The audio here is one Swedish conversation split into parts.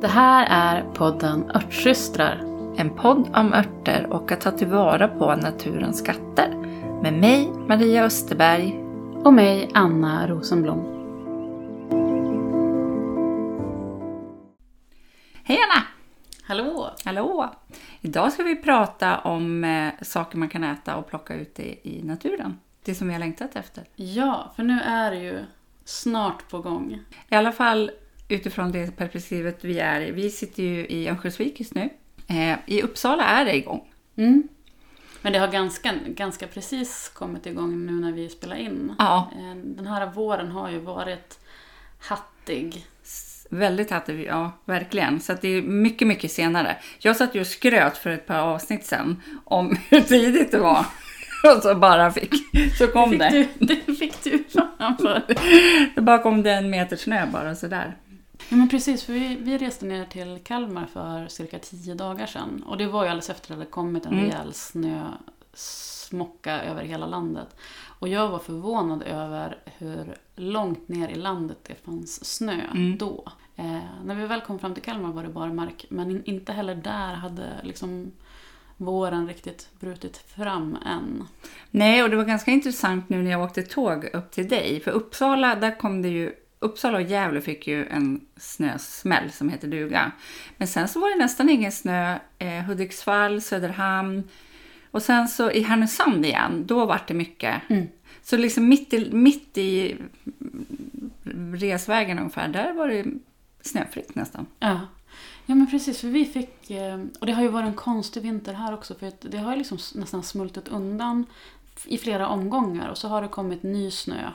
Det här är podden Örtsystrar. En podd om örter och att ta tillvara på naturens skatter. Med mig, Maria Österberg. Och mig, Anna Rosenblom. Hej Anna! Hallå! Hallå! Idag ska vi prata om eh, saker man kan äta och plocka ut i, i naturen. Det som vi har längtat efter. Ja, för nu är det ju snart på gång. I alla fall utifrån det perspektivet vi är i. Vi sitter ju i Örnsköldsvik just nu. Eh, I Uppsala är det igång. Mm. Men det har ganska, ganska precis kommit igång nu när vi spelar in. Ja. Eh, Den här våren har ju varit hattig. Väldigt hattig, ja verkligen. Så att det är mycket, mycket senare. Jag satt ju och skröt för ett par avsnitt sen om hur tidigt det var. Och så bara fick, så kom fick det. Du, det fick du fan för. Det bara kom det en meter snö bara sådär. Ja men precis, för vi, vi reste ner till Kalmar för cirka tio dagar sedan. Och det var ju alldeles efter att det hade kommit en Mm. rejäl snösmocka över hela landet. Och jag var förvånad över hur långt ner i landet det fanns snö Mm. då. Eh, när vi väl kom fram till Kalmar var det barmark, men in, inte heller där hade liksom våren riktigt brutit fram än. Nej, och det var ganska intressant nu när jag åkte tåg upp till dig. För Uppsala, där kom det ju... Uppsala och Gävle fick ju en snösmäll som heter duga. Men sen så var det nästan ingen snö. Eh, Hudiksvall, Söderhamn. Och sen så i Härnösand igen, då var det mycket. Mm. Så liksom mitt i, mitt i resvägen ungefär, där var det snöfritt nästan. Ja. ja, men precis. För vi fick... eh, Och det har ju varit en konstig vinter här också. För det har ju liksom nästan smultit undan i flera omgångar. Och så har det kommit ny snö.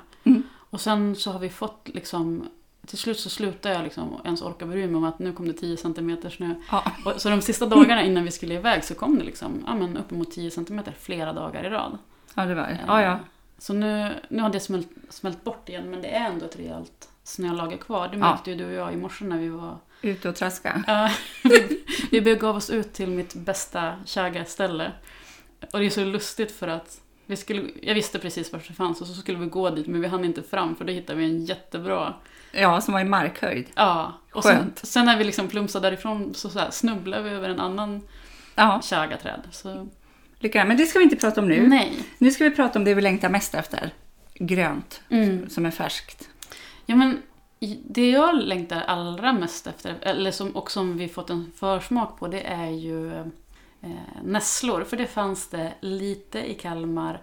Och sen så har vi fått liksom... Till slut så slutade jag liksom ens orka bry mig om att nu kom det 10 cm snö. Ja. Och, så de sista dagarna innan vi skulle iväg så kom det liksom ja, men uppemot 10 cm flera dagar i rad. Ja, det var det. Ja, ja. Så nu, nu har det smält, smält bort igen men det är ändå ett rejält snölager kvar. Det Ja. märkte ju du och jag i morse när vi var Ute och traska. Ja, vi, vi begav oss ut till mitt bästa chaga-ställe. Och det är så lustigt för att vi skulle, jag visste precis var det fanns och så skulle vi gå dit men vi hann inte fram för då hittade vi en jättebra... Ja, som var i markhöjd. Ja, och sen, Skönt. sen när vi liksom plumsade därifrån så, så här, snubblade vi över en annan Ja. Så lycka Men det ska vi inte prata om nu. nej. Nu ska vi prata om det vi längtar mest efter. Grönt, Mm. som är färskt. Ja, men det jag längtar allra mest efter, eller som, och som vi fått en försmak på, det är ju eh, nässlor. För det fanns det lite i Kalmar,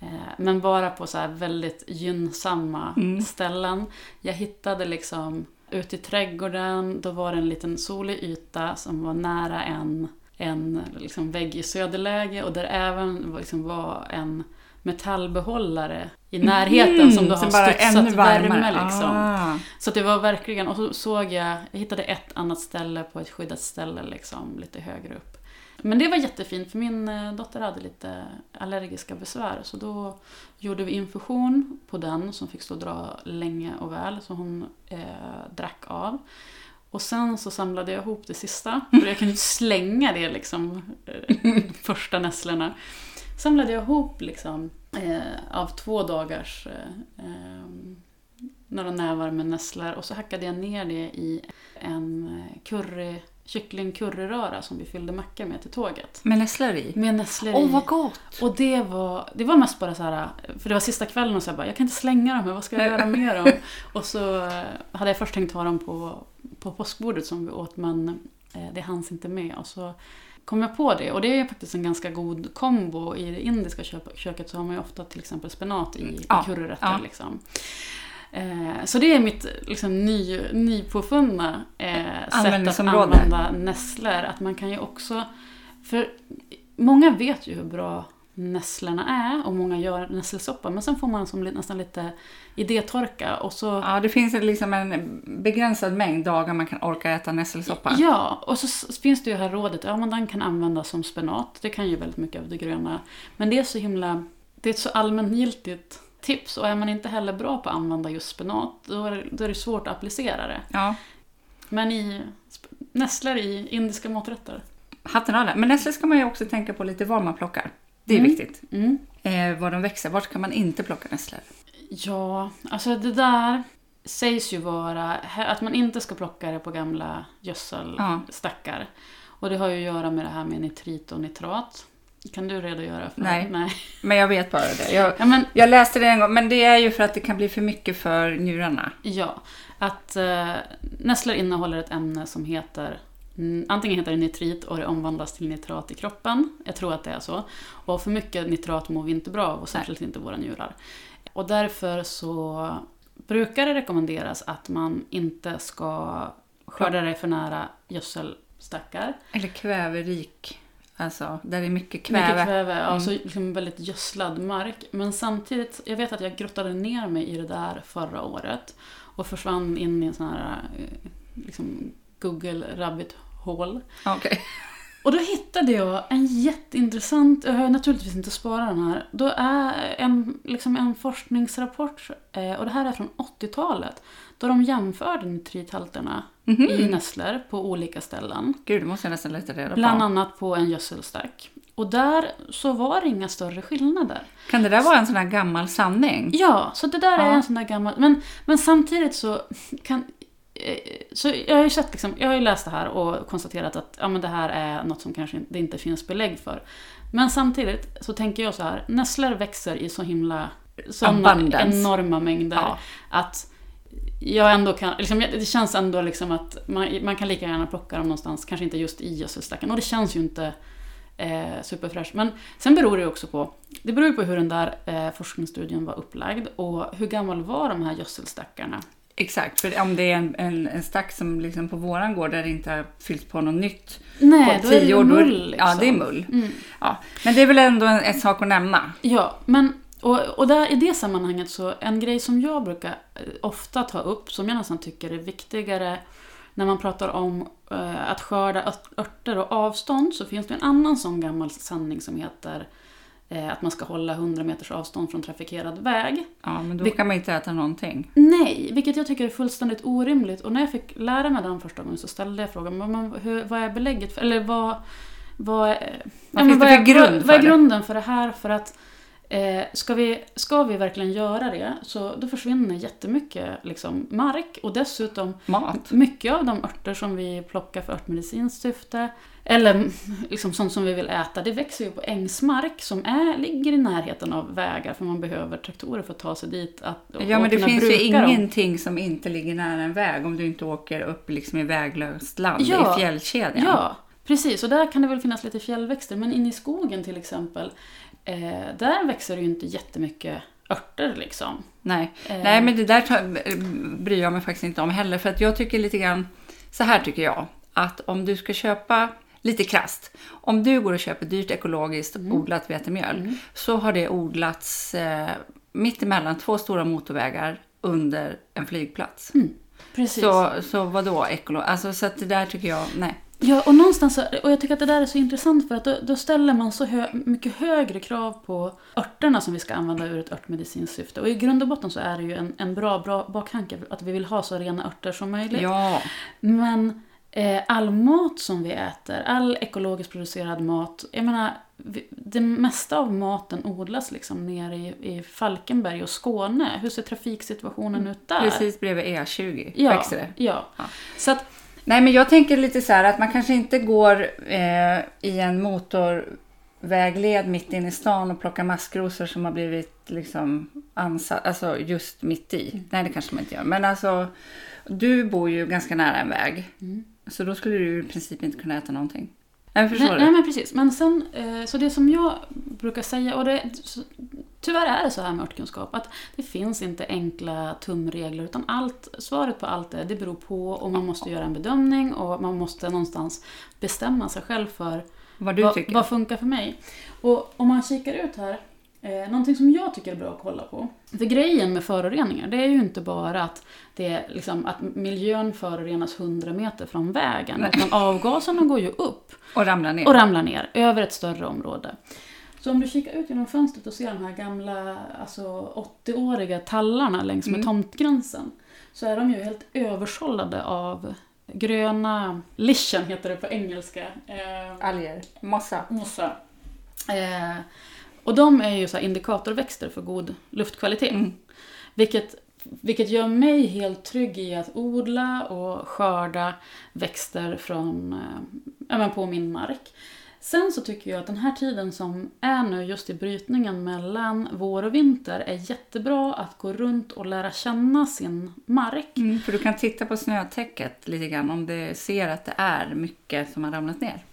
eh, men bara på så väldigt gynnsamma Mm. ställen. Jag hittade liksom ute i trädgården, då var det en liten solig yta som var nära en, en liksom vägg i söderläge och där även liksom var en metallbehållare i närheten som då har Mm, studsat värme. Liksom. Ah. Så det var verkligen, och så såg jag, jag hittade ett annat ställe på ett skyddat ställe liksom lite högre upp. Men det var jättefint för min eh, dotter hade lite allergiska besvär så då gjorde vi infusion på den som fick stå och dra länge och väl så hon eh, drack av. Och sen så samlade jag ihop det sista, för jag kunde slänga det liksom, eh, första nässlorna. Samlade jag ihop liksom eh, av två dagars eh, ehm, några nävar med nässlor och så hackade jag ner det i en eh, curry, kyckling curryröra som vi fyllde mackor med till tåget. Med nässlor i. Med nässlor Åh, i. vad gott! Och det var, det var mest bara så här, för det var sista kvällen och så jag bara, jag kan inte slänga dem vad ska jag göra med dem? Och så eh, hade jag först tänkt ha dem på, på påskbordet som vi åt men eh, det hanns inte med. Och så kom jag på det och det är faktiskt en ganska god kombo. I det indiska köket så har man ju ofta till exempel spenat i, Ja, i curryrätter. ja. Liksom. Eh, Så det är mitt liksom, ny, nypåfunna eh, sätt att använda nässlor. Att man kan ju också... För många vet ju hur bra nässlorna är och många gör nässelsoppa. Men sen får man som nästan lite idétorka och så... Ja, det finns liksom en begränsad mängd dagar man kan orka äta nässelsoppa. Ja, och så finns det ju här rådet, ja men den kan användas som spenat. Det kan ju väldigt mycket av det gröna. Men det är så himla, det är ett så allmängiltigt tips. Och är man inte heller bra på att använda just spenat, då är det, då är det svårt att applicera det. Ja, Men i nässlor i indiska maträtter. hatten av. Men nässlor ska man ju också tänka på lite var man plockar. Det är Mm. viktigt. Mm. Eh, var de växer. Vart kan man inte plocka nässlor? Ja, alltså det där... sägs ju vara att man inte ska plocka det på gamla gödselstackar. Och det har ju att göra med det här med nitrit och nitrat. Kan du redogöra för Nej. Nej. Men jag vet bara det. Jag, Ja, men, jag läste det en gång, men det är ju för att det kan bli för mycket för njurarna. ja, att eh, nässlor innehåller ett ämne som heter Antingen heter det nitrit och det omvandlas till nitrat i kroppen. Jag tror att det är så. Och för mycket nitrat mår vi inte bra av, och särskilt inte våra njurar. Och därför så brukar det rekommenderas att man inte ska skörda det för nära gödselstackar. Eller kväverik. Alltså, där det är mycket kväve. Mycket kväve, Mm. så liksom väldigt gödslad mark. Men samtidigt, jag vet att jag grottade ner mig i det där förra året och försvann in i en sån här eh, liksom Google rabbit hole. Okej. Och då hittade jag en jätteintressant, jag har naturligtvis inte sparat den här, då är en, liksom en forskningsrapport, eh, och det här är från 80-talet, då de jämförde nitrithalterna Mhm. i nässlor på olika ställen. Gud, det måste jag nästan leta reda Bland på. annat på en gödselstack. Och där så var det inga större skillnader. Kan det där vara en sån här gammal sanning? Ja, så det där är Ja. en sån där gammal... Men, men samtidigt så kan... eh, Så jag har ju sett liksom, jag har ju läst det här och konstaterat att ja, men det här är något som kanske det inte finns belägg för. Men samtidigt så tänker jag så här, nässlor växer i så himla Abundance. enorma mängder Ja. att jag ändå kan, liksom, det känns ändå liksom att man, man kan lika gärna plocka dem någonstans, kanske inte just i gödselstacken. Och det känns ju inte eh, superfräscht. Men sen beror det ju också på, det beror på hur den där eh, forskningsstudien var upplagd och hur gammal var de här gödselstackarna. Exakt, för om det är en, en, en stack som liksom på våran gård där det inte har fyllts på något nytt Nej, på då är det tio år. då är- mull. Liksom. Ja, det är mull. Mm. Ja. Men det är väl ändå en, en sak att nämna. Ja, men och, och där, i det sammanhanget så en grej som jag brukar eh, ofta ta upp, som jag nästan tycker är viktigare när man pratar om eh, att skörda ört- örter och avstånd så finns det en annan sån gammal sanning som heter att man ska hålla 100 meters avstånd från trafikerad väg. Ja, men då kan man inte äta någonting. Nej, vilket jag tycker är fullständigt orimligt. Och när jag fick lära mig den första gången så ställde jag frågan, men, hur, vad är belägget för, eller vad, vad, är- Vad finns det vad är- vad, vad är grunden för det här? För att eh, ska, vi, ska vi verkligen göra det så då försvinner jättemycket liksom, mark och dessutom Mat. mycket av de örter som vi plockar för örtmedicinskt syfte eller liksom sånt som vi vill äta, det växer ju på ängsmark som är, ligger i närheten av vägar för man behöver traktorer för att ta sig dit. Att, Ja, men det finns ju bruka dem. ingenting som inte ligger nära en väg om du inte åker upp liksom i väglöst land, Ja. i fjällkedjan. Ja, precis. Och där kan det väl finnas lite fjällväxter. Men inne i skogen till exempel, eh, där växer det ju inte jättemycket örter liksom. Nej. Eh, Nej, men det där tar, bryr jag mig faktiskt inte om heller. För att jag tycker lite grann, så här tycker jag, att om du ska köpa Lite krasst. Om du går och köper dyrt ekologiskt Mm. odlat vetemjöl så har det odlats eh, mitt emellan två stora motorvägar under en flygplats. Precis. Så, så vadå ekolo? Alltså, så att det där tycker jag, nej. Ja, och någonstans, och jag tycker att det där är så intressant för att då, då ställer man så hö, mycket högre krav på örterna som vi ska använda ur ett örtmedicinskt syfte. Och i grund och botten så är det ju en, en bra, bra baktanke att vi vill ha så rena örter som möjligt. Ja, Men eh, all mat som vi äter, all ekologiskt producerad mat, jag menar, det mesta av maten odlas liksom nere i, i Falkenberg och Skåne. Hur ser trafiksituationen ut där? precis bredvid E20 Ja, växer det. ja. Ja. Så att, Nej, men jag tänker lite så här att man kanske inte går eh, i en motorvägled mitt inne i stan och plockar maskrosor som har blivit liksom ansatt, alltså just mitt i. Nej, det kanske man inte gör. Men alltså, du bor ju ganska nära en väg. Mm. Så då skulle du i princip inte kunna äta någonting. Nej, förstår nej, du? nej men precis. Men sen, eh, så det som jag brukar säga, och det, tyvärr är det så här med örtkunskap, att det finns inte enkla tumregler, utan allt, svaret på allt är, det beror på och man måste göra en bedömning och man måste någonstans bestämma sig själv för Vad vad, vad funkar för mig. Och om man kikar ut här, eh, någonting som jag tycker är bra att kolla på. För grejen med föroreningar, det är ju inte bara att, det är liksom, att miljön förorenas 100 meter från vägen, Nej. utan avgaserna går ju upp Och ramla ner. och ramlar ner över ett större område. Så om du kikar ut genom fönstret och ser de här gamla alltså 80-åriga tallarna längs med Mm. tomtgränsen så är de ju helt översållade av gröna lichen heter det på engelska. Eh, Alger. Mossa. mossa. Eh, och de är ju så indikatorväxter för god luftkvalitet. Mm. Vilket vilket gör mig helt trygg i att odla och skörda växter från, men på min mark. Sen så tycker jag att den här tiden som är nu just i brytningen mellan vår och vinter är jättebra att gå runt och lära känna sin mark. Mm, för du kan titta på snötäcket lite grann om du ser att det är mycket som har ramlat ner.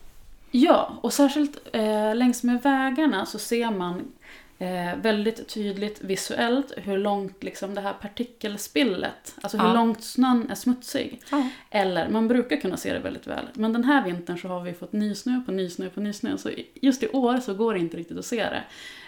Ja, och särskilt eh, längs med vägarna så ser man eh, väldigt tydligt visuellt hur långt liksom, det här partikelspillet, alltså hur Ja. långt snön är smutsig. Ja. Eller, man brukar kunna se det väldigt väl. Men den här vintern så har vi fått nysnö på nysnö på nysnö. Så just i år så går det inte riktigt att se det.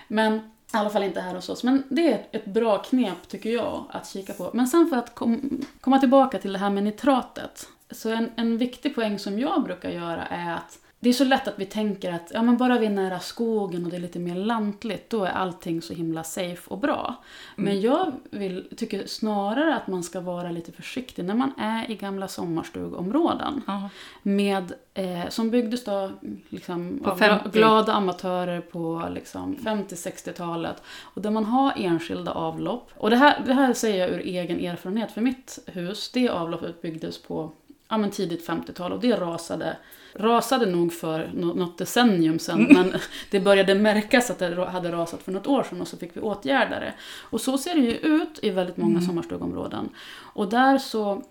Men i alla fall inte här hos oss. Men det är ett bra knep tycker jag att kika på. Men sen för att kom, komma tillbaka till det här med nitratet. Så en, en viktig poäng som jag brukar göra är att det är så lätt att vi tänker att ja, men bara vi är nära skogen och det är lite mer lantligt, då är allting så himla safe och bra. Men jag vill, tycker snarare att man ska vara lite försiktig när man är i gamla sommarstugområden. Med, eh, som byggdes då liksom, På av gla- 50. glada amatörer på liksom, 50-60-talet. Och där man har enskilda avlopp. Och det här, det här säger jag ur egen erfarenhet, för mitt hus, det avloppet byggdes på ja, men tidigt 50-tal och det rasade rasade nog för nå- något decennium sedan men det började märkas att det hade rasat för något år sedan och så fick vi åtgärda det. Och så ser det ju ut i väldigt många sommarstugområden. Och där så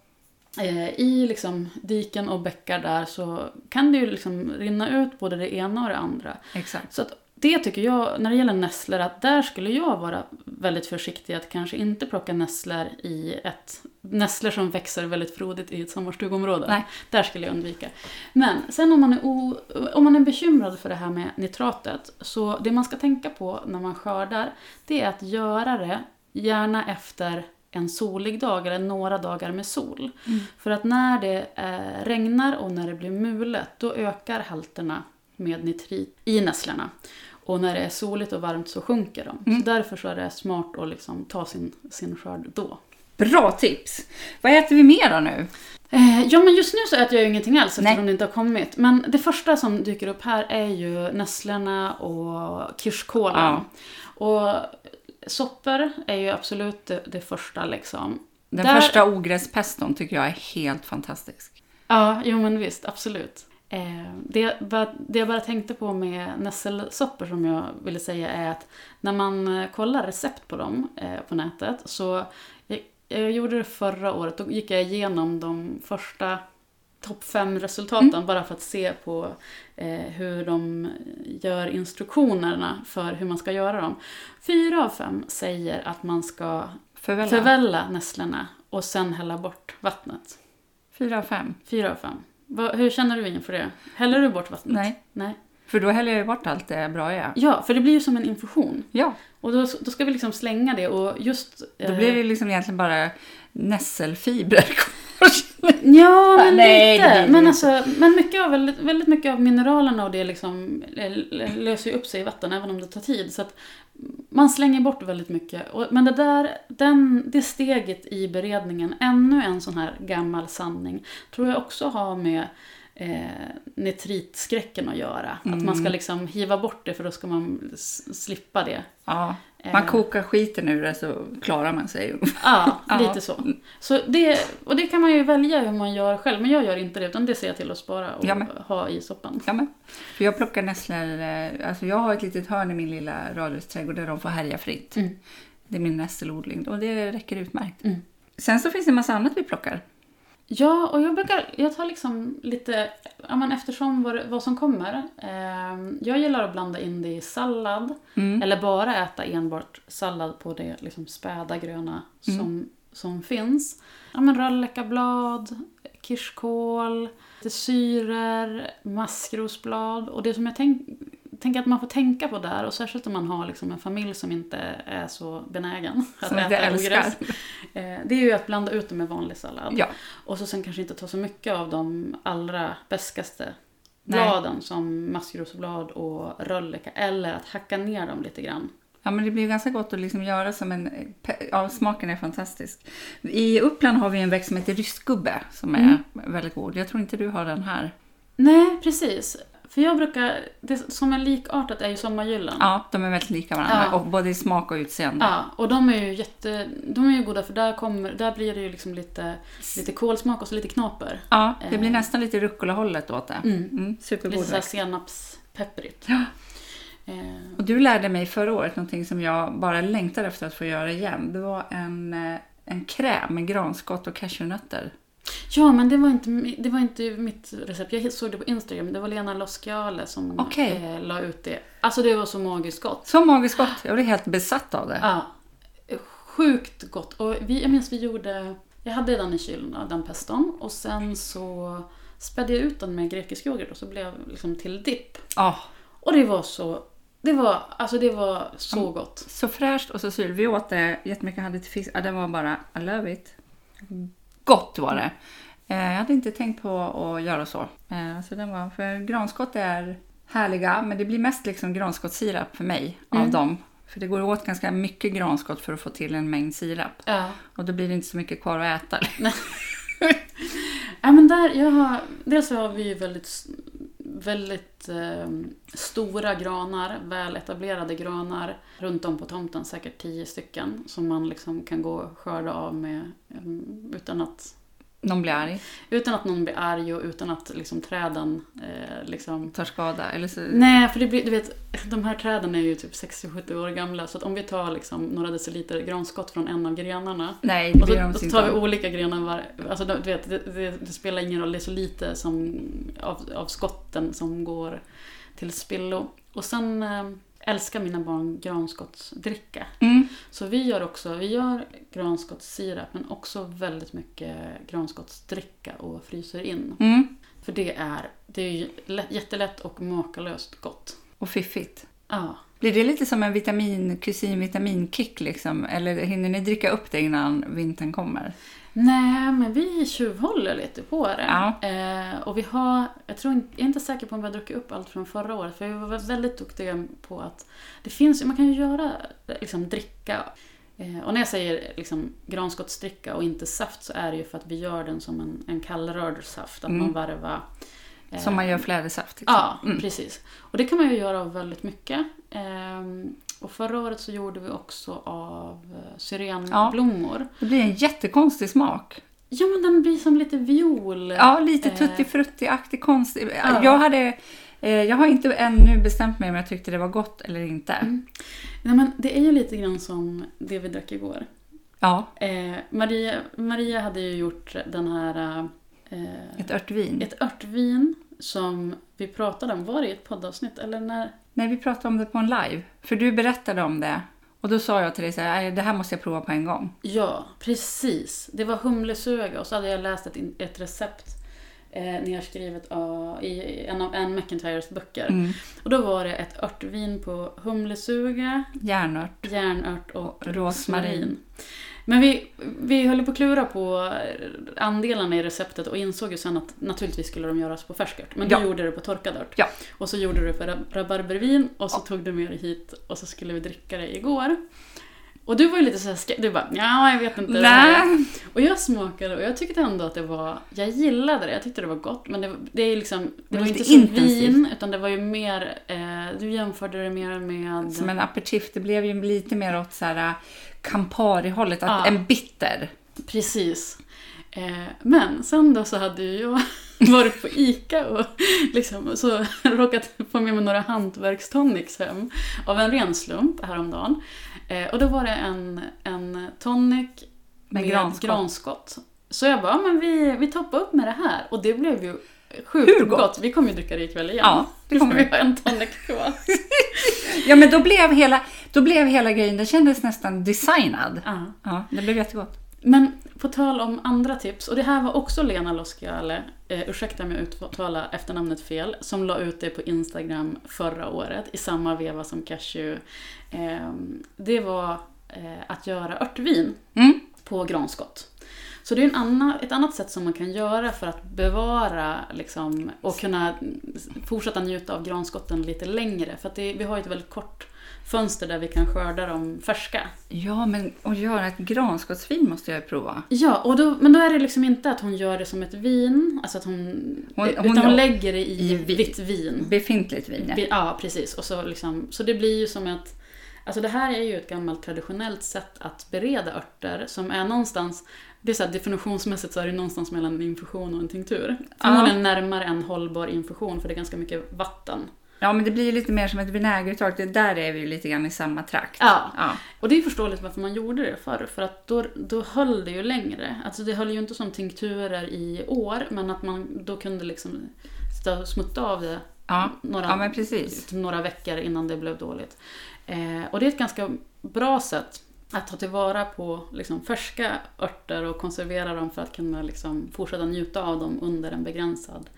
eh, i liksom diken och bäckar där så kan det ju liksom rinna ut både det ena och det andra. Exakt. Så att det tycker jag, när det gäller nässlor, att där skulle jag vara väldigt försiktig att kanske inte plocka nässlor i ett nässlor som växer väldigt frodigt i ett sommarstugområde. Nej. Där skulle jag undvika. Men sen om man, är o, om man är bekymrad för det här med nitratet, så det man ska tänka på när man skördar, det är att göra det gärna efter en solig dag eller några dagar med sol. För att när det eh, regnar och när det blir mulet, då ökar halterna med nitrit i nässlorna. Och när det är soligt och varmt så sjunker de. Så därför så är det smart att liksom ta sin, sin skörd då. Bra tips! Vad äter vi mer då nu? Eh, ja, men just nu så äter jag ju ingenting alls eftersom Nej. det inte har kommit. Men det första som dyker upp här är ju nässlorna och kirskålen. Ja. Och soppor är ju absolut det, det första liksom. Den Där- första ogräspeston tycker jag är helt fantastisk. Ja, jo men visst, absolut. Eh, det, jag bara- det jag bara tänkte på med nässelsoppor som jag ville säga är att när man eh, kollar recept på dem eh, på nätet så jag, jag gjorde det förra året, då gick jag igenom de första topp fem resultaten bara för att se på eh, hur de gör instruktionerna för hur man ska göra dem. Fyra av fem säger att man ska Förvälla. förvälla nässlorna och sen hälla bort vattnet. Fyra av fem. Fyra av fem. Vad- hur känner du inför det? Häller du bort vattnet? Nej. Nej. För då häller jag ju bort allt det bra jag är. Ja, för det blir ju som en infusion. Ja, Och då, då ska vi liksom slänga det och just... då eh, blir det liksom egentligen bara nässelfibrer kvar. Ja, men Nej, lite. det men, alltså, men mycket av, väldigt, väldigt mycket av mineralerna och det liksom eh, löser ju upp sig i vatten även om det tar tid. Så att man slänger bort väldigt mycket. Men det där, den, det steget i beredningen, ännu en sån här gammal sanning, tror jag också har med eh, nitritskräcken att göra. Att man ska liksom hiva bort det för då ska man slippa det. Ja, man kokar skiten ur det så klarar man sig. Ja, Ja. lite så. så det, och det kan man ju välja hur man gör själv, men jag gör inte det utan det ser jag till att spara och med. ha i soppan. Ja, men. För jag plockar nässlor, eh, alltså jag har ett litet hörn i min lilla radhusträdgård där de får härja fritt. Mm. Det är min nässelodling och det räcker utmärkt. Mm. Sen så finns det en massa annat vi plockar. Ja, och jag brukar, jag tar liksom lite, ja men eftersom vad, vad som kommer. Eh, jag gillar att blanda in det i sallad. Mm. Eller bara äta enbart sallad på det liksom späda gröna Mm. som, som finns. Ja men röllekablad, kirskål, lite syror, maskrosblad. Och det som jag tänk, tänker att man får tänka på där, och särskilt om man har liksom en familj som inte är så benägen att Som äta älskar. ogräs. Eh, Det är ju att blanda ut det med vanlig sallad. Ja, Och så sen kanske inte ta så mycket av de allra beskaste Nej. bladen som maskrosblad och rölleka. Eller att hacka ner dem lite grann. Ja, men det blir ganska gott att liksom göra som en... Ja, smaken är fantastisk. I Uppland har vi en växt som heter ryskgubbe som är Mm. väldigt god. Jag tror inte du har den här. Nej, precis. För jag brukar, det som är likartat är ju sommargyllen. Ja, de är väldigt lika varandra. Ja. Och både i smak och utseende. Ja, och de är ju jätte, de är ju goda för där, kommer, där blir det ju liksom lite, lite kolsmak och så lite knaper. Ja, det blir Eh. nästan lite rucola-hållet åt det. Mm. Mm, supergod Lite såhär senapspepprigt. Ja. Eh, Och du lärde mig förra året någonting som jag bara längtar efter att få göra igen. Det var en, eh, en kräm med granskott och cashewnötter. Ja, men det var, inte, det var inte mitt recept. Jag såg det på Instagram. Det var Lena Losciale som Okej. eh, la ut det. Alltså det var så magiskt gott. Så magiskt gott. Jag blev helt besatt av det. Ja, sjukt gott. Och vi, jag minns vi gjorde, jag hade den i kylen, den peston. Och sen så spädde jag ut den med grekisk yoghurt och så blev det liksom till dipp. Ja, Och det var så, det var, alltså det var så gott. så fräscht och så syrligt. Vi åt det jättemycket. Hade till fisk. Ja, det var bara, I love it. Gott var det. Eh, Jag hade inte tänkt på att göra så. Eh, så den var, för granskott är härliga, men det blir mest liksom granskottssirap för mig av Mm. dem. För det går åt ganska mycket granskott för att få till en mängd sirap. Ja. Och då blir det inte så mycket kvar att äta. Ja, men där, jag har, dels så har vi ju väldigt, väldigt eh, stora granar, väl etablerade granar runt om på tomten, säkert tio stycken, som man liksom kan gå och skörda av med eh, utan att någon blir arg, Utan att någon blir arg och utan att liksom, träden eh, liksom... tar skada. Eller så, Nej, för det blir, du vet, de här träden är ju typ 60-70 år gamla. Så att om vi tar liksom, några deciliter granskott från en av grenarna nej, det och så, de och så tar vi olika grenar var, alltså, du vet, det, det, det spelar ingen roll, det är så lite som, av, av skotten som går till spillo. Och sen eh, älskar mina barn granskottsdricka. Mm. Så vi gör också, vi gör granskottssirap men också väldigt mycket granskottsdricka och fryser in. Mm. För det är, det är jättelätt och makalöst gott. Och fiffigt. Ja. Blir det lite som en vitamin, kusin-vitaminkick liksom? Eller hinner ni dricka upp det innan vintern kommer? Nej, men vi tjuvhåller lite på det. Ja. Eh, och vi har, jag, tror, jag är inte säker på om vi har druckit upp allt från förra året. För vi var väldigt duktiga på att det finns, man kan ju göra liksom, dricka. Eh, och när jag säger liksom, granskottsdricka och inte saft så är det ju för att vi gör den som en, en kallrörd saft. Att Mm. man varvar eh, Som man gör flädersaft. Liksom. Ja, Mm. precis. Och det kan man ju göra av väldigt mycket. Och förra året så gjorde vi också av eh, syrenblommor. Det blir en jättekonstig smak. Ja. men den blir som lite viol. Ja, lite Eh. tutti-frutti-aktig konstig. Ja. Jag, hade, eh, jag har inte ännu bestämt mig om jag tyckte det var gott eller inte. Mm. Nej, men det är ju lite grann som det vi drack igår. Ja, Eh, Maria, Maria hade ju gjort den här... Eh, ett örtvin. ett örtvin som vi pratade om. Var det i ett poddavsnitt? Eller när? Nej, vi pratade om det på en live. För du berättade om det. Och då sa jag till dig så här, "Nej, det här måste jag prova på en gång. Ja, precis. Det var humlesuga och så hade jag läst ett, ett recept eh, nedskrivet av, i en av Anne McIntyres böcker. Mm. Och då var det ett örtvin på humlesuga, Järnört. järnört och Och rosmarin. rosmarin. Men vi, vi höll på att klura på andelarna i receptet och insåg ju sen att naturligtvis skulle de göras på färskört. Men du Ja. gjorde det på torkad ört. Ja. Och så gjorde du det på rab- rabarbervin och så tog du med dig hit och så skulle vi dricka det igår. Och du var ju lite såhär du bara ja jag vet inte. det här." Nej. Och jag smakade och jag tyckte ändå att det var, jag gillade det, jag tyckte det var gott. Men det, det är liksom, det Men var lite inte som intensivt. vin utan det var ju mer, eh, du jämförde det mer med... Som en aperitif. Det blev ju lite mer åt så här Campari-hållet. Ja. En bitter. Precis. Eh, men sen då så hade ju jag varit på ICA och liksom, så råkat få med mig några hantverkstonics hem av en ren slump häromdagen. Eh, och då var det en, en tonic Med med, granskott. granskott. Så jag bara, men vi, vi toppar upp med det här. Och det blev ju sjukt Hur gott? gott. Vi kommer ju dricka det ikväll igen. Ja, det kommer vi vi. ha en tonic kvar. Ja, men då blev hela, då blev hela grejen, det kändes nästan designad. Ja. Ja, det blev jättegott. Men på tal om andra tips, och det här var också Lena Losciale, eh, ursäkta om jag uttalar efternamnet fel, som la ut det på Instagram förra året i samma veva som Cashew. Eh, det var eh, att göra örtvin Mm. på granskott. Så det är en anna, ett annat sätt som man kan göra för att bevara liksom, och kunna fortsätta njuta av granskotten lite längre. För det, vi har ju ett väldigt kort fönster där vi kan skörda dem färska. Ja, men att göra ett granskottsvin måste jag ju prova. Ja, och då, men då är det liksom inte att hon gör det som ett vin, alltså att hon, Hon- utan hon- hon, lägger det i, i vi- vitt vin. Befintligt vin, ja. Ja, precis. Och så, liksom, så det blir ju som ett... Alltså det här är ju ett gammalt traditionellt sätt att bereda örter som är någonstans... Det är så här, definitionsmässigt så är det någonstans mellan en infusion och en tinktur. Förmodligen närmare en hållbar infusion för det är ganska mycket vatten. Ja, men det blir lite mer som ett vinägeruttag. Det där är vi ju lite grann i samma trakt. Ja. ja. Och det är förståeligt varför man gjorde det förr, för att då, då höll det ju längre. Alltså det höll ju inte som tinkturer i år, men att man då kunde liksom smutta av det Ja. några, ja, typ några veckor innan det blev dåligt. Eh, och det är ett ganska bra sätt att ta tillvara på liksom, färska örter och konservera dem för att kunna liksom, fortsätta njuta av dem under en begränsad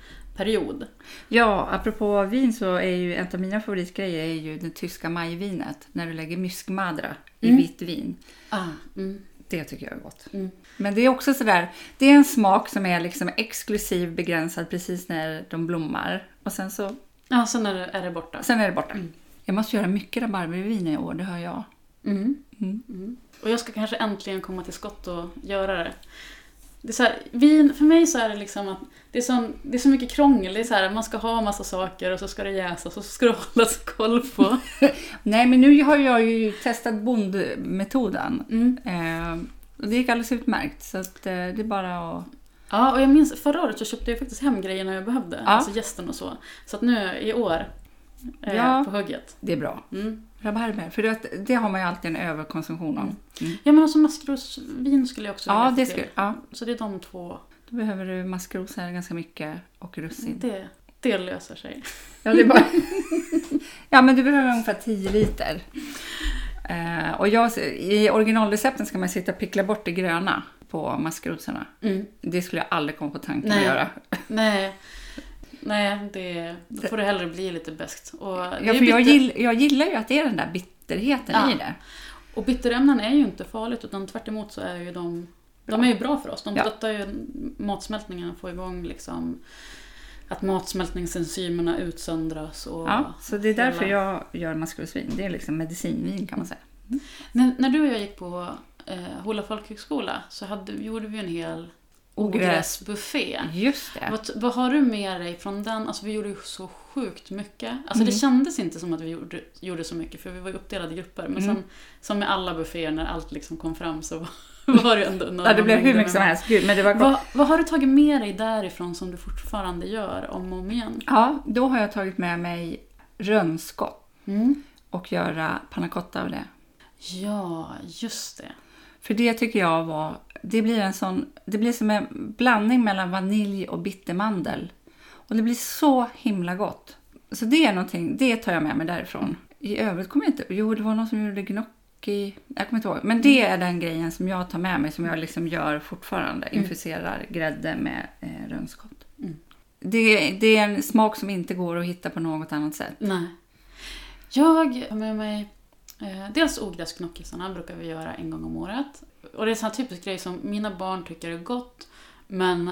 period. Ja, apropå vin så är ju en av mina favoritgrejer är ju det tyska majvinet. När du lägger myskmadra i Mm. vitt vin. Ah, mm, Det tycker jag är gott. mm. Men det är också sådär, det är en smak som är liksom exklusiv, begränsad precis när de blommar. Och sen så, Ja, sen är det, är det borta. sen är det borta. Mm. Jag måste göra mycket rabarbervin i år, det hör jag. Mm. Mm. Och jag ska kanske äntligen komma till skott och göra det. Det är så här, vin, för mig så är det liksom att det är, så, det är så mycket krångel. Det är så här, man ska ha massa saker och så ska det jäsas och så ska det hållas koll på. Nej, men nu har jag ju testat bondmetoden. Mm. Eh, och det gick alldeles utmärkt. Så att, eh, det är bara att... Ja, och jag minns förra året så köpte jag faktiskt hem grejerna jag behövde. Ja. Alltså gästen och så. Så att nu i år är Ja. på hugget. Det är bra. Mm. Rabarber, för det, det har man ju alltid en överkonsumtion av. Mm. Ja men alltså maskrosvin skulle jag också Ja, vilja det få skulle, ja, Så det är de två. då behöver du maskrosor ganska mycket och russin. Det, det löser sig. Ja, det bara... ja, men du behöver ungefär 10 liter. Eh, och jag, I originalrecepten ska man sitta och pickla bort det gröna på maskrosorna. Mm. Det skulle jag aldrig komma på tanken Nej. att göra. Nej. Nej, det, då får det hellre bli lite beskt. Och, Ja, jag, gill, jag gillar ju att det är den där bitterheten Ja. i det. och bitterämnen är ju inte farligt utan tvärt så är ju de de är ju bra för oss. De Ja. stöttar ju matsmältningen, får igång liksom att matsmältningsenzymerna utsöndras. Och Ja, så det är därför hela- jag gör maskrosvin. Det är liksom medicinvin kan man säga. När, när du och jag gick på eh, Håla folkhögskola så hade, gjorde vi en hel. Ogräsbuffé. Just det. Vad, vad har du med dig från den? Alltså vi gjorde ju så sjukt mycket. Alltså Mm. det kändes inte som att vi gjorde, gjorde så mycket för vi var ju uppdelade i grupper. Men Mm. sen, som med alla bufféer när allt liksom kom fram så var det ändå några Ja, det blev hur mycket som helst. Gud, men det var. Vad, vad har du tagit med dig därifrån som du fortfarande gör om och om igen? Ja, då har jag tagit med mig rönnskott Mm. och göra panna cotta av det. Ja, just det. För det tycker jag var... Det blir en sån... Det blir som en blandning mellan vanilj och bittermandel. Och det blir så himla gott. Så det är någonting, det tar jag med mig därifrån. I övrigt kommer jag inte... Jo, det var någon som gjorde gnocchi. Jag kommer inte ihåg. Men det är den grejen som jag tar med mig, som jag liksom gör fortfarande. Infuserar grädde med eh, rönnskott. Mm. Det, det är en smak som inte går att hitta på något annat sätt. Nej. Jag har med mig eh, dels ogräsknockisarna brukar vi göra en gång om året. Och det är en sån här typisk grej som mina barn tycker är gott. Men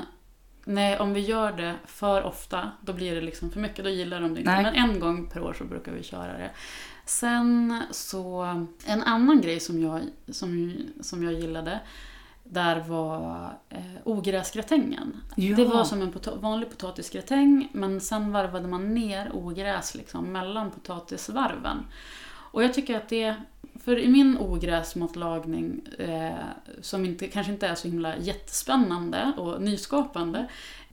nej, om vi gör det för ofta, då blir det liksom för mycket. Då gillar de det inte. Nej. Men en gång per år så brukar vi köra det. Sen så, en annan grej som jag, som, som jag gillade, där var eh, ogräsgratängen. Ja. Det var som en pota- vanlig potatisgratäng men sen varvade man ner ogräs liksom, mellan potatisvarven. Och jag tycker att det, för i min ogräsmatlagning eh, som inte, kanske inte är så himla jättespännande och nyskapande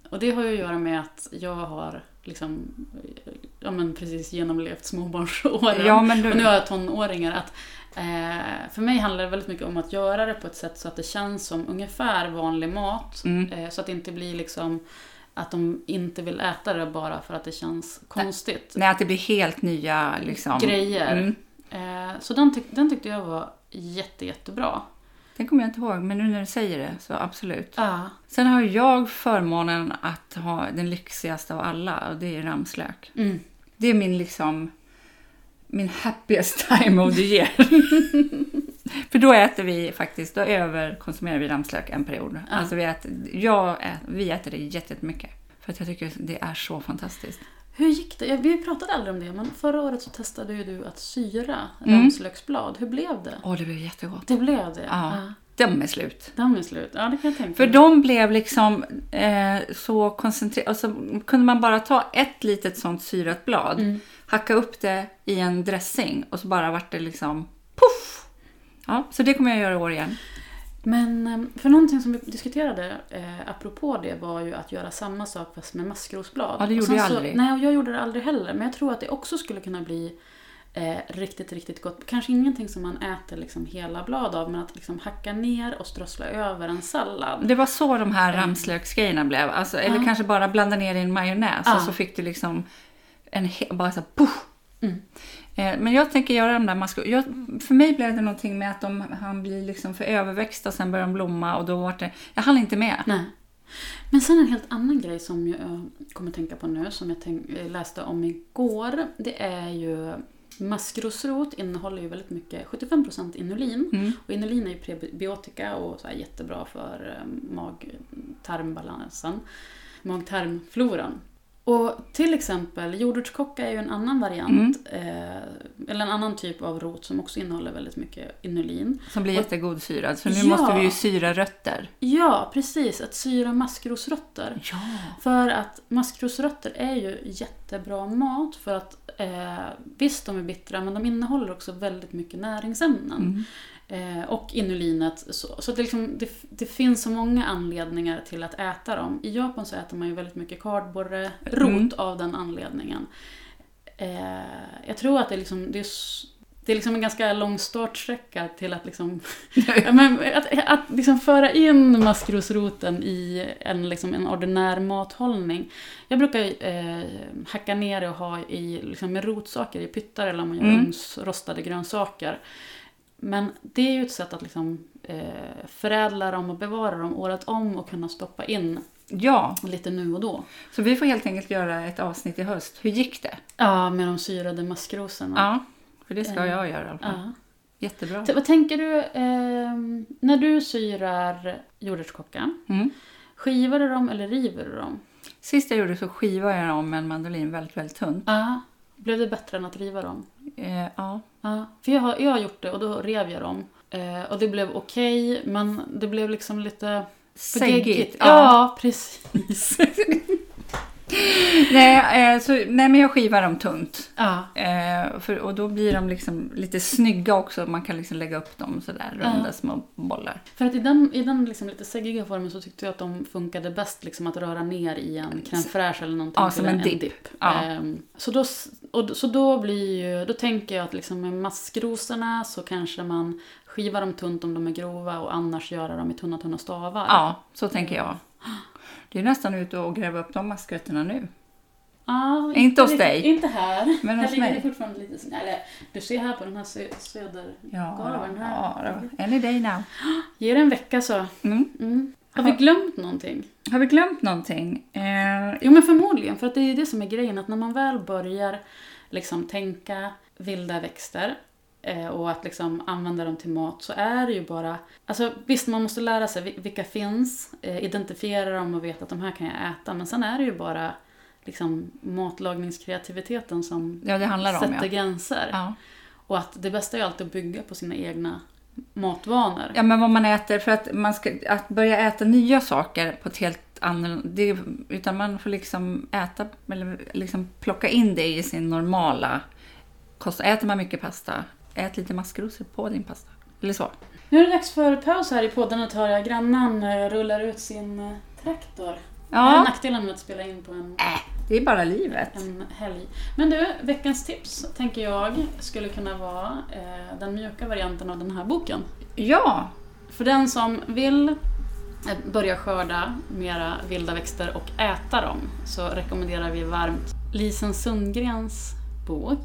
och det har ju att göra med att jag har liksom, ja men precis genomlevt småbarnsåren. Ja, men du... Och nu har jag tonåringar. Att, eh, för mig handlar det väldigt mycket om att göra det på ett sätt så att det känns som ungefär vanlig mat. Mm. Eh, så att det inte blir liksom att de inte vill äta det bara för att det känns konstigt. Nej, att det blir helt nya liksom... Grejer. Mm. Eh, så den, tyck- den tyckte jag var jätte, jättebra. Det kommer jag inte ihåg, men nu när du säger det så absolut. Ja. Sen har jag förmånen att ha den lyxigaste av alla och det är ramslök. Mm. Det är min liksom min happiest time of the year. För då äter vi faktiskt, då överkonsumerar vi ramslök en period. Ja. Alltså vi äter, jag ät, vi äter det jättemycket. För att jag tycker det är så fantastiskt. Hur gick det? Ja, Vi pratade aldrig om det, men förra året så testade ju du att syra Mm. ramslöksblad. Hur blev det? Åh, det blev jättegott. Det blev det? Ja. De är slut. De är slut. Ja, det kan jag tänka För de blev liksom eh, så koncentrerade. Alltså, kunde man bara ta ett litet sånt syrat blad, Mm. hacka upp det i en dressing och så bara vart det liksom puff! Ja, så det kommer jag göra i år igen. Men eh, för någonting som vi diskuterade eh, apropå det var ju att göra samma sak fast med maskrosblad. Ja, det gjorde jag så- aldrig. Nej, och jag gjorde det aldrig heller. Men jag tror att det också skulle kunna bli eh, riktigt, riktigt gott. Kanske ingenting som man äter liksom hela blad av, men att liksom hacka ner och strössla över en sallad. Det var så de här ramslöksgrejerna blev. Alltså, eller Ja. kanske bara blanda ner i en majonnäs Ja. och så fick du liksom en he- bara så här, puff! Mm. Eh, Men jag tänker göra de där maskor. Jag, för mig blev det någonting med att de, han blir liksom för överväxta och sen börjar de blomma och då var det... Jag hann inte med. Nej. Men sen en helt annan grej som jag kommer tänka på nu, som jag tänk, eh, läste om igår. Det är ju maskrosrot innehåller ju väldigt mycket, 75% inulin. Mm. Och inulin är ju prebiotika och så jättebra för eh, mag-tarmbalansen. Mag-tarmfloran. Och till exempel jordärtskocka är ju en annan variant, eh, eller en annan typ av rot som också innehåller väldigt mycket inulin. Som blir Och- jättegod syrad. Så nu Ja. måste vi ju syra rötter. Ja, precis. Att syra maskrosrötter. Ja. För att maskrosrötter är ju jättebra mat för att eh, visst de är bittra men de innehåller också väldigt mycket näringsämnen. Mm. Eh, och inulinet. Så, så det, liksom, det, det finns så många anledningar till att äta dem. I Japan så äter man ju väldigt mycket kardborrerot Mm. av den anledningen. Eh, jag tror att det, är liksom, det, är, det är liksom en ganska lång startsträcka till att, liksom, att, att liksom föra in maskrosroten i en, liksom, en ordinär mathållning. Jag brukar eh, hacka ner det och ha i, liksom, med rotsaker i pyttar eller om man gör Mm. ugnsrostade grönsaker. Men det är ju ett sätt att liksom, eh, förädla dem och bevara dem året om och kunna stoppa in ja, lite nu och då. så vi får helt enkelt göra ett avsnitt i höst. Hur gick det? Ja, med de syrade maskrosorna. Ja, för det ska Eh, jag göra i alla fall. Ja. Jättebra. T- Vad tänker du ehm, när du syrar jordärtskockan? Mm. Skivar du dem eller river du dem? Sist jag gjorde så skivade jag dem med en mandolin väldigt, väldigt tunt. Ja. Blev det bättre än att riva dem? Eh, ja. Ja. För jag har, jag har gjort det och då rev jag dem. Eh, och det blev okej, men det blev liksom lite... Säggigt. Ja. Ja, precis. Nej, eh, så, nej, men jag skivar dem tunt. ja. Eh, för, och då blir de liksom lite snygga också. Man kan liksom lägga upp dem sådär, runda Ja. små bollar. För att i den, i den liksom lite seggiga formen så tyckte jag att de funkade bäst liksom att röra ner i en crème fraîche eller någonting. Ja, som en dipp. Ja. Ehm, så, då, och, så då blir ju, då tänker jag att liksom med maskrosorna så kanske man skivar dem tunt om de är grova och annars göra dem i tunna, tunna stavar. Ja, så tänker jag. Det är nästan ute och gräva upp de maskrötterna nu. Ja, Inte hos riktigt- dig. Inte här. Men hos ligger mig. det fortfarande lite... så- Eller, du ser här på den här sö, söder... Ja, här. ja any day now. Ge det en vecka så. Mm. Mm. Har vi glömt någonting? Har vi glömt någonting? Eh, Jo men förmodligen, för att det är det som är grejen, att när man väl börjar liksom tänka vilda växter och att liksom använda dem till mat så är det ju bara... Alltså visst, man måste lära sig vil- vilka finns, eh, identifiera dem och veta att de här kan jag äta, men sen är det ju bara liksom matlagningskreativiteten som ja, handlar om sätter ja. gränser. ja. Och att det bästa är ju alltid att bygga på sina egna matvanor. Ja, men vad man äter. För att, man ska, att börja äta nya saker på ett helt annorlunda... Det, utan man får liksom äta, eller liksom plocka in det i sin normala kost. Äter man mycket pasta, ät lite maskrosor på din pasta. Eller så. Nu är det dags för paus här i podden och hör jag grannen eh, rullar ut sin eh, traktor. Det är Ja, nackdelen med att spela in på en, det är bara livet. en helg. Men du, veckans tips tänker jag skulle kunna vara eh, den mjuka varianten av den här boken. Ja, För den som vill eh, börja skörda mera vilda växter och äta dem så rekommenderar vi varmt Lisen Sundgrens bok.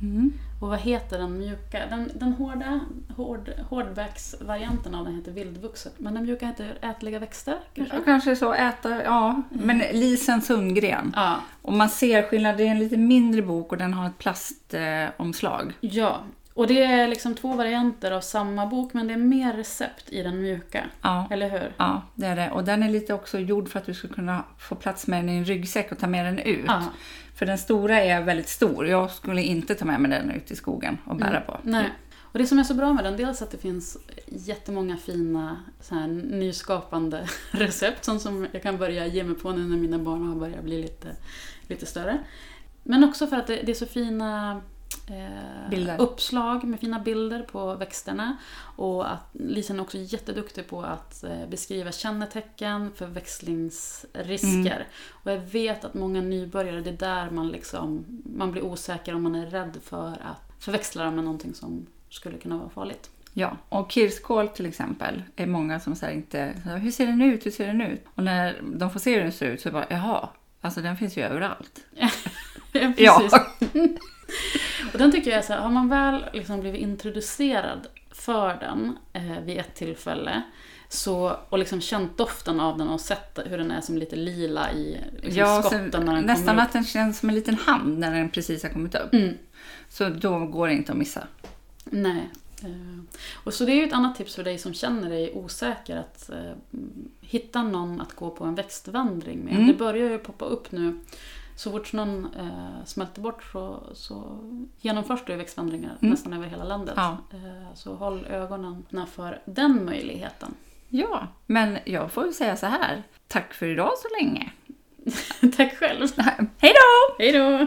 Mm. Och vad heter den mjuka? Den, den hårda, hård, hårdväxtvarianten av den heter vildvuxet. Men den mjuka heter ätliga växter kanske? Kanske så äta, ja. Men Lisen Sundgren. Ja, Och man ser skillnad, det är en lite mindre bok och den har ett plastomslag. ja. Och det är liksom två varianter av samma bok men det är mer recept i den mjuka. Ja. Eller hur? Ja, det är det. Och den är lite också gjord för att du ska kunna få plats med den i en ryggsäck och ta med den ut. Ja. För den stora är väldigt stor. Jag skulle inte ta med mig den ut i skogen och bära på. Nej. Och det som är så bra med den, dels att det finns jättemånga fina så här, nyskapande recept, sånt som jag kan börja ge mig på nu när mina barn har börjat bli lite, lite större. Men också för att det, det är så fina eh, uppslag med fina bilder på växterna. Och att Lisen är också jätteduktig på att eh, beskriva kännetecken, förväxlingsrisker. Och jag vet att många nybörjare, det är där man, liksom, man blir osäker om man är rädd för att förväxla dem med någonting som skulle kunna vara farligt. Ja, och kirskål till exempel är många som säger inte hur ser den ut, hur ser den ut? Och när de får se hur den ser ut så bara jaha, alltså den finns ju överallt. Ja. Ja, Och den tycker jag är så här, har man väl liksom blivit introducerad för den eh, vid ett tillfälle så, och liksom känt doften av den och sett hur den är som lite lila i liksom ja skotten när den nästan att den känns som en liten hand när den precis har kommit upp. Mm. Så då går det inte att missa. Nej. Eh, Och så det är ju ett annat tips för dig som känner dig osäker att eh, hitta någon att gå på en växtvandring med. Mm. Det börjar ju poppa upp nu. Så fort snön eh, smälter bort så, så genomförs det växtvandringar Mm. nästan över hela landet. Ja. Eh, så håll ögonen för den möjligheten. Ja, men jag får säga så här. Tack för idag så länge. Tack själv! Hej då! Hej då!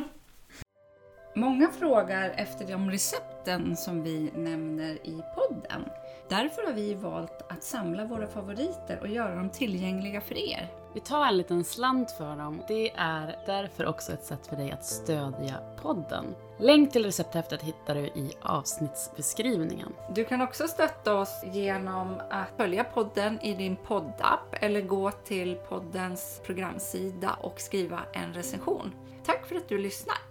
Många frågar efter de recepten som vi nämner i podden. Därför har vi valt att samla våra favoriter och göra dem tillgängliga för er. Vi tar en liten slant för dem. Det är därför också ett sätt för dig att stödja podden. Länk till recepthäftet hittar du i avsnittsbeskrivningen. Du kan också stötta oss genom att följa podden i din poddapp eller gå till poddens programsida och skriva en recension. Tack för att du lyssnar!